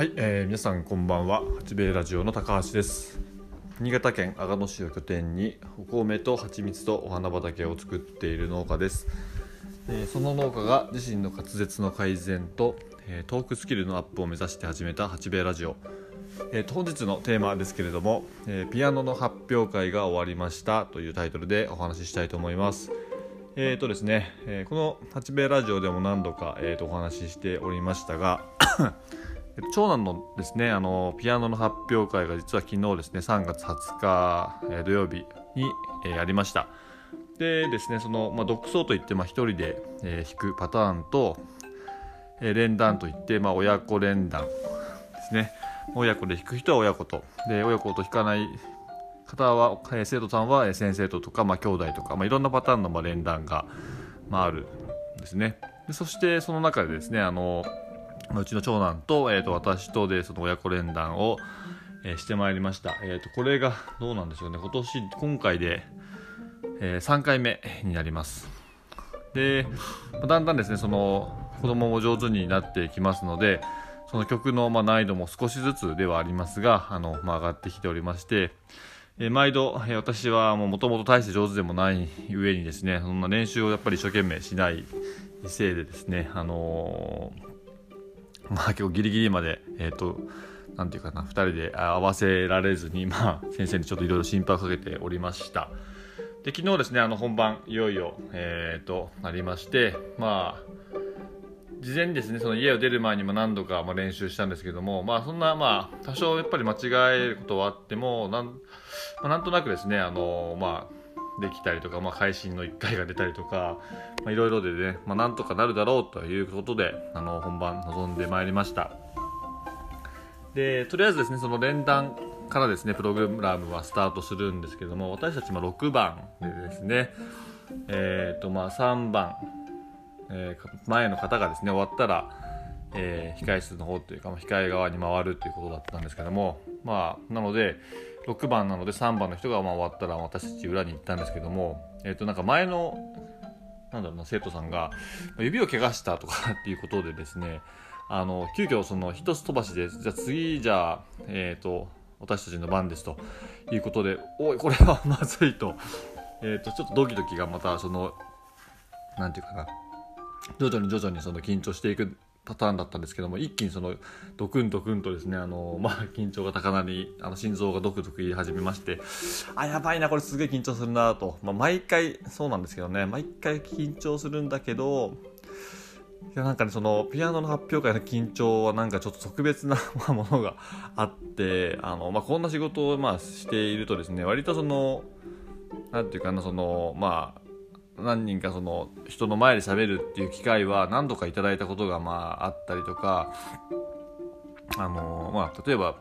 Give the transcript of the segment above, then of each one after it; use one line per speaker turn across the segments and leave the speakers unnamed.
はい、えー、皆さんこんばんは。八兵衛ラジオの高橋です。新潟県阿賀野市を拠点にお米と蜂蜜とお花畑を作っている農家です、えーその農家が自身の滑舌の改善と、えートークスキルのアップを目指して始めた八兵衛ラジオ。えー本日のテーマですけれども、えピアノの発表会が終わりましたというタイトルでお話ししたいと思います。えーとですね、えこの八兵衛ラジオでも何度か、えーとお話ししておりましたが長男のですねあのピアノの発表会が実は昨日ですね3月20日、え土曜日に、えーありました。でですねその、まあ、独奏といって、まあ、一人で、えー弾くパターンと、えー連弾といって、まあ、親子連弾ですね。親子で弾く人は親子と。で親子と弾かない方は、えー生徒さんは先生ととか、まあ、兄弟とか、まあ、いろんなパターンの、まあ、連弾が、まあ、あるんですね。でそしてその中でですねあのうちの長男と,、えー、と私とでその親子連弾を、えーしてまいりました、えー、とこれがどうなんでしょうね。今年今回で、え3回目になります。でだんだんですねその子供も上手になってきますのでその曲のまあ難易度も少しずつではありますがあの、まあ、上がってきておりましてえー毎度、えー私はもともと大して上手でもない上にですねそんな練習をやっぱり一生懸命しないせいでですねあのー まあ結構ギリギリまでえっ、となんていうかな2人で合わせられずにまあ先生にちょっといろいろ心配をかけておりました。で昨日ですねあの本番いよいよえー、となりましてまあ事前にですねその家を出る前にも何度かまあ練習したんですけどもまあそんなまあ多少やっぱり間違えることはあってもなん,、まあ、なんとなくですねあのまあできたりとか、まあ、会心の1回が出たりとかまあいろいろでね、まあ、なんとかなるだろうということであの本番臨んでまいりました。でとりあえずですねその連弾からですねプログラムはスタートするんですけども私たちも6番でですねえーとまあ、3番えー前の方がですね終わったら、えー控え室の方というかまあ控え側に回るということだったんですけどもまあなので6番なので3番の人がまあ終わったら私たち裏に行ったんですけどもえっ、となんか前のなんだろうな生徒さんが指を怪我したとか っていうことでですねあの急遽その一つ飛ばしでじゃあ次じゃあえっ、と私たちの番ですということでおいこれは まずいと,、えー、とちょっとドキドキがまたそのなんていうかな徐々に徐々にその緊張していくパターンだったんですけども一気にそのドクンドクンとですねあの、まあ、緊張が高鳴りあの心臓がドクドク言い始めましてあやばいなこれすげえ緊張するなと、まあ、毎回そうなんですけどね毎回緊張するんだけどいやなんかねそのピアノの発表会の緊張はなんかちょっと特別な ものがあってあの、まあ、こんな仕事をまあしているとですね割とそのなんていうかなそのまあ何人かその人の前で喋るっていう機会は何度かいただいたことがまああったりとかあのまあ例えば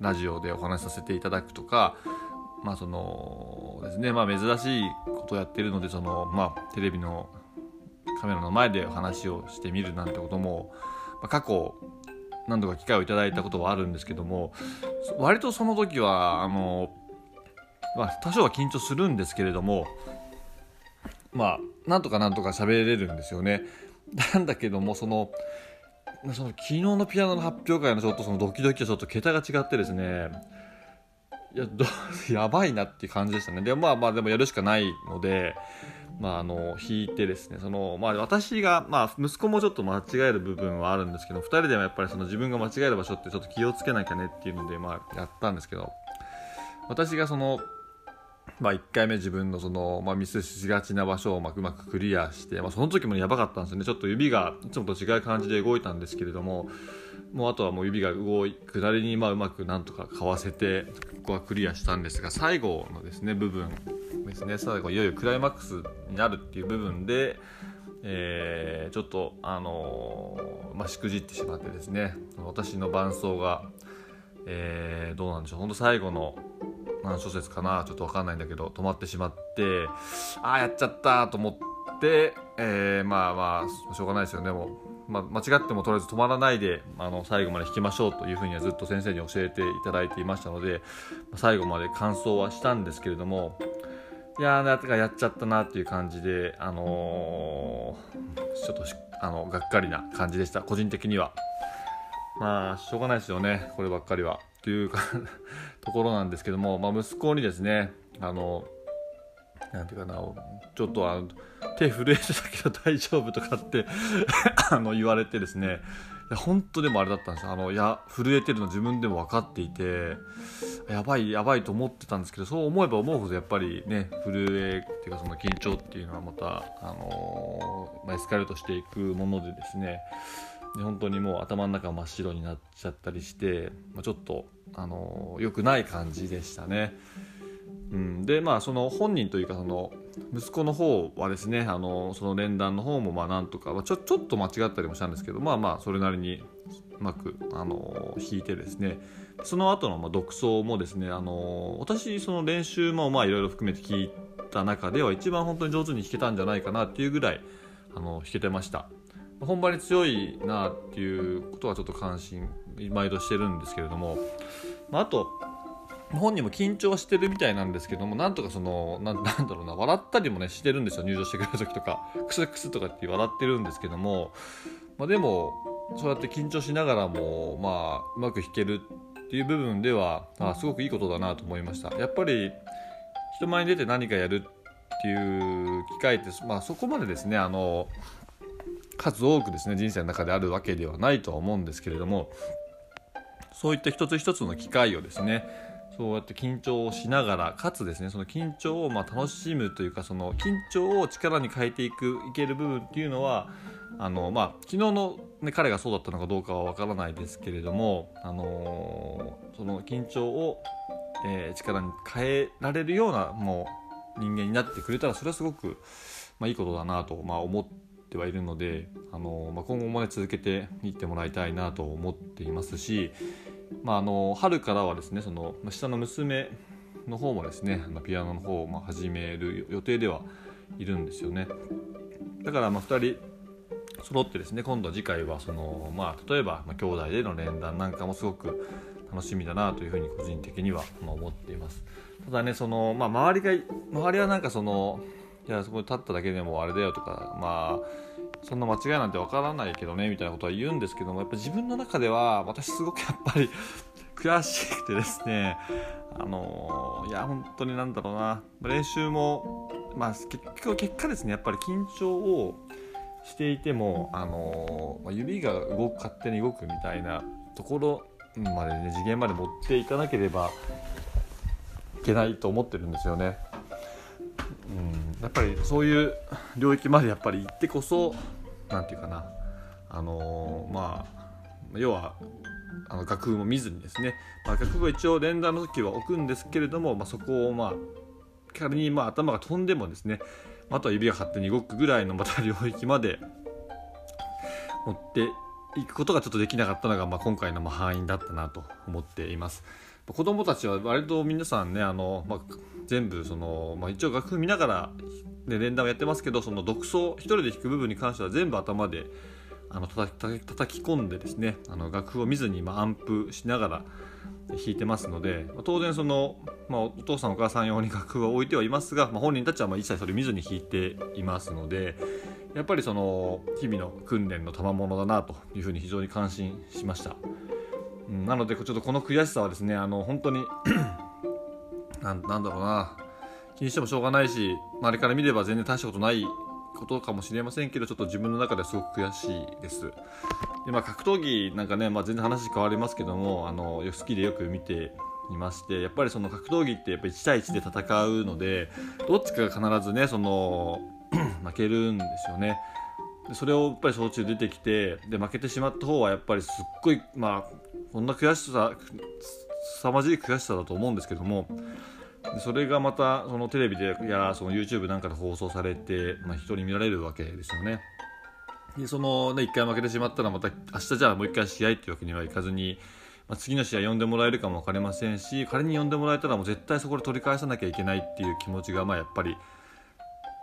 ラジオでお話しさせていただくとかまあそのですねまあ珍しいことをやってるのでそのまあテレビのカメラの前でお話をしてみるなんてことも、ま、過去何度か機会をいただいたことはあるんですけども割とその時はあのまあ多少は緊張するんですけれどもまあなんとかなんとか喋れるんですよね。なんだけどもそのその昨日のピアノの発表会のちょっとそのドキドキとちょっと桁が違ってですね。いやど やばいなっていう感じでしたね。でまあまあでもやるしかないのでまああの弾いてですね。そのまあ私がまあ息子もちょっと間違える部分はあるんですけど2人でもやっぱりその自分が間違える場所ってちょっと気をつけなきゃねっていうのでまあやったんですけど私がそのまあ、1回目自分のその、まあ、ミスしがちな場所をまうまくクリアして、まあ、その時もやばかったんですよね。ちょっと指がいつもと違う感じで動いたんですけれどももうあとはもう指が動い下りにまあうまくなんとかかわせてここはクリアしたんですが最後のですね部分ですね。最後いよいよクライマックスになるっていう部分で、えーちょっとあのーまあ、しくじってしまってですね私の伴奏が、えーどうなんでしょう。本当最後の何小節かなちょっと分かんないんだけど止まってしまってああやっちゃったと思って、えーまあまあしょうがないですよね。もう、まあ、間違ってもとりあえず止まらないであの最後まで弾きましょうというふうにはずっと先生に教えていただいていましたので最後まで完走はしたんですけれどもいやーなんかやっちゃったなっていう感じであのーちょっとあのがっかりな感じでした。個人的には。まあしょうがないですよねこればっかりは。というかところなんですけども、まあ、息子にですねあのなんていうかなちょっとあの手震えてたけど大丈夫とかって あの言われてですねいや本当でもあれだったんですあのいや震えてるの自分でも分かっていてやばいやばいと思ってたんですけどそう思えば思うほどやっぱりね震えっていうかその緊張っていうのはまた、あのまあ、エスカレートしていくものでですねで本当にもう頭の中真っ白になっちゃったりして、まあ、ちょっと、あの良くない感じでしたね。うん、でまあその本人というかその息子の方はですねあのその連弾の方もまあなんとか、まあ、ちょちょっと間違ったりもしたんですけどまあまあそれなりにうまくあの弾いてですね。その後のまあ独奏もですねあの私その練習もまあいろいろ含めて聞いた中では一番本当に上手に弾けたんじゃないかなっていうぐらいあの弾けてました。本番に強いなっていうことはちょっと関心毎度してるんですけれども、まあ、あと本人も緊張してるみたいなんですけどもなんとかそのななんだろうな笑ったりもねしてるんですよ。入場してくれる時とかクスクスとかって笑ってるんですけども、まあ、でもそうやって緊張しながらもまあうまく弾けるっていう部分ではあすごくいいことだなと思いました。やっぱり人前に出て何かやるっていう機会って、まあ、そこまでですねあの数多くですね人生の中であるわけではないとは思うんですけれどもそういった一つ一つの機会をですねそうやって緊張をしながらかつですねその緊張をま楽しむというかその緊張を力に変えていくいける部分っていうのはあのまあ昨日の、ね、彼がそうだったのかどうかは分からないですけれども、あのー、その緊張を、えー、力に変えられるようなもう人間になってくれたらそれはすごく、まあ、いいことだなと、まあ、思ってはいるので、あの、まあ、今後もね続けていってもらいたいなと思っていますしまあ、あの春からはですねその下の娘の方もですねピアノの方をま始める予定ではいるんですよね。だからまあ2人揃ってですね今度次回はその、まあ、例えば、まあ、兄弟での連弾なんかもすごく楽しみだなというふうに個人的には思っています。ただねその、まあ、周りが周りはなんかそのいやそこに立っただけでもあれだよとかまあそんな間違いなんてわからないけどねみたいなことは言うんですけどもやっぱ自分の中では私すごくやっぱり悔しくてですねあのー、いや本当になんだろうな練習もまあ結局結果ですねやっぱり緊張をしていても、あのー、指が動く勝手に動くみたいなところまでね次元まで持っていかなければいけないと思ってるんですよね。やっぱりそういう領域までやっぱり行ってこそ何て言うかなあのー、まあ要はあの楽譜も見ずにですね、まあ、楽譜は一応連弾の時は置くんですけれども、まあ、そこをまあ仮にまあ頭が飛んでもですねあとは指が勝手に動くぐらいのまた 領域まで持っていくことがちょっとできなかったのが、まあ、今回のま敗因だったなと思っています。子供たちは割と皆さんねあの、まあ、全部その、まあ、一応楽譜見ながら、ね、連弾をやってますけどその独奏一人で弾く部分に関しては全部頭であの叩き込んでですねあの楽譜を見ずに、まあ、アンプしながら弾いてますので、当然その、まあ、お父さんお母さん用に楽譜は置いてはいますが、まあ、本人たちはまあ一切それ見ずに弾いていますのでやっぱりその日々の訓練の賜物だなというふうに非常に感心しました。うん、なのでちょっとこの悔しさはですねあの本当に なんなんだろうな。気にしてもしょうがないし周りから見れば全然大したことないことかもしれませんけどちょっと自分の中ではすごく悔しいです。で、まあ、格闘技なんかね、まあ、全然話変わりますけどもあの好きでよく見ていましてやっぱりその格闘技ってやっぱ1対1で戦うのでどっちかが必ずねその 負けるんですよね。それをやっぱり小中出てきてで負けてしまった方はやっぱりすっごいまあこんな悔しさ凄まじい悔しさだと思うんですけどもそれがまたそのテレビでやその YouTube なんかで放送されて、まあ、人に見られるわけですよね。でそのね1回負けてしまったらまた明日じゃあもう1回試合っていうわけにはいかずに、まあ、次の試合呼んでもらえるかも分かりませんし仮に呼んでもらえたらもう絶対そこで取り返さなきゃいけないっていう気持ちがまあやっぱり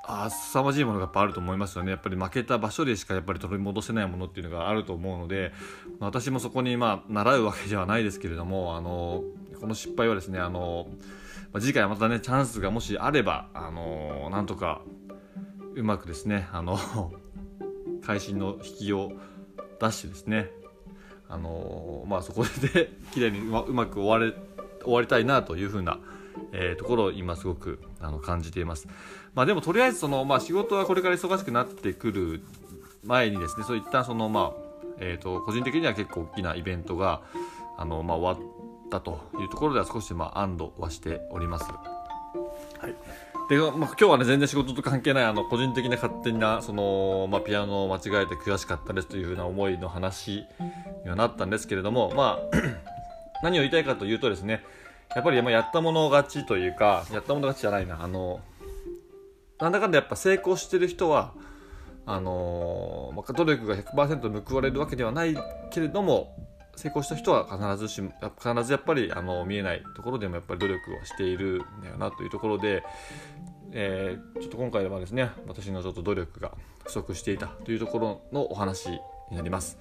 あ凄まじいものがやっぱあると思いますよね。やっぱり負けた場所でしかやっぱり取り戻せないものっていうのがあると思うので、私もそこにまあ習うわけではないですけれどもあのこの失敗はですねあの、ま、次回またねチャンスがもしあればあのなんとかうまくですねあの 会心の引きを出してですねあのまあ、そこで 綺麗にうまうまく終われ終わりたいなというふうな、えー、ところを今すごくあの感じています。まあ、でもとりあえずその、まあ、仕事はこれから忙しくなってくる前にですねそういったその、まあえーと、個人的には結構大きなイベントがあの、まあ、終わったというところでは少し、まあ、安堵はしております。はいでまあ、今日はね全然仕事と関係ないあの個人的な勝手なその、まあ、ピアノを間違えて悔しかったですというふうな思いの話にはなったんですけれども、まあ、何を言いたいかというとですねやっぱりやったもの勝ちというかやったもの勝ちじゃないなあのなんだかんだやっぱ成功してる人はあの、努力が100%報われるわけではないけれども成功した人は必ずし必ずやっぱりあの見えないところでもやっぱり努力をしているんだよなというところで、えー、ちょっと今回はですね私のちょっと努力が不足していたというところのお話になります。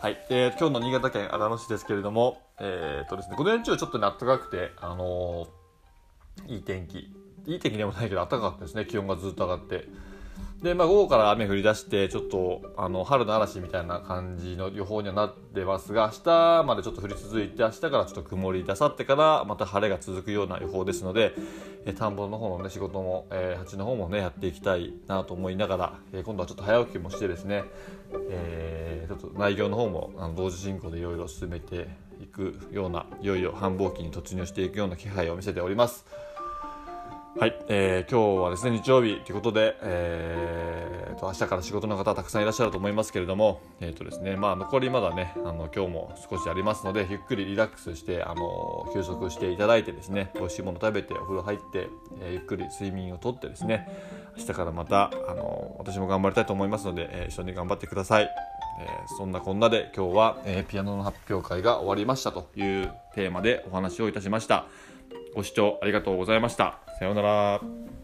はい、えー、今日の新潟県阿賀野市ですけれども、えー、とですね、午前中ちょっとね、暖かくて、あのー、いい天気、いい天気でもないけど暖かかったですね、気温がずっと上がって。で、まあ、午後から雨降り出して、ちょっと、あの、春の嵐みたいな感じの予報にはなってますが、明日までちょっと降り続いて、明日からちょっと曇り出さってから、また晴れが続くような予報ですので、え田んぼの方のね、仕事も、えー、鉢の方もね、やっていきたいなと思いながら、えー、今度はちょっと早起きもしてですね、えー、ちょっと内容の方もあの同時進行でいろいろ進めていくような、いよいよ繁忙期に突入していくような気配を見せております。はい、えー、今日はですね、日曜日ということで、えー、と、明日から仕事の方たくさんいらっしゃると思いますけれども、え、ー、とですね、まあ、残りまだね、あの、今日も少しありますので、ゆっくりリラックスして、あの、休息していただいてですね、美味しいもの食べて、お風呂入って、えー、ゆっくり睡眠をとってですね、明日からまた、あの、私も頑張りたいと思いますので、えー、一緒に頑張ってください。えー、そんなこんなで今日は、えー、ピアノの発表会が終わりましたというテーマでお話をいたしました。ご視聴ありがとうございました。さようなら。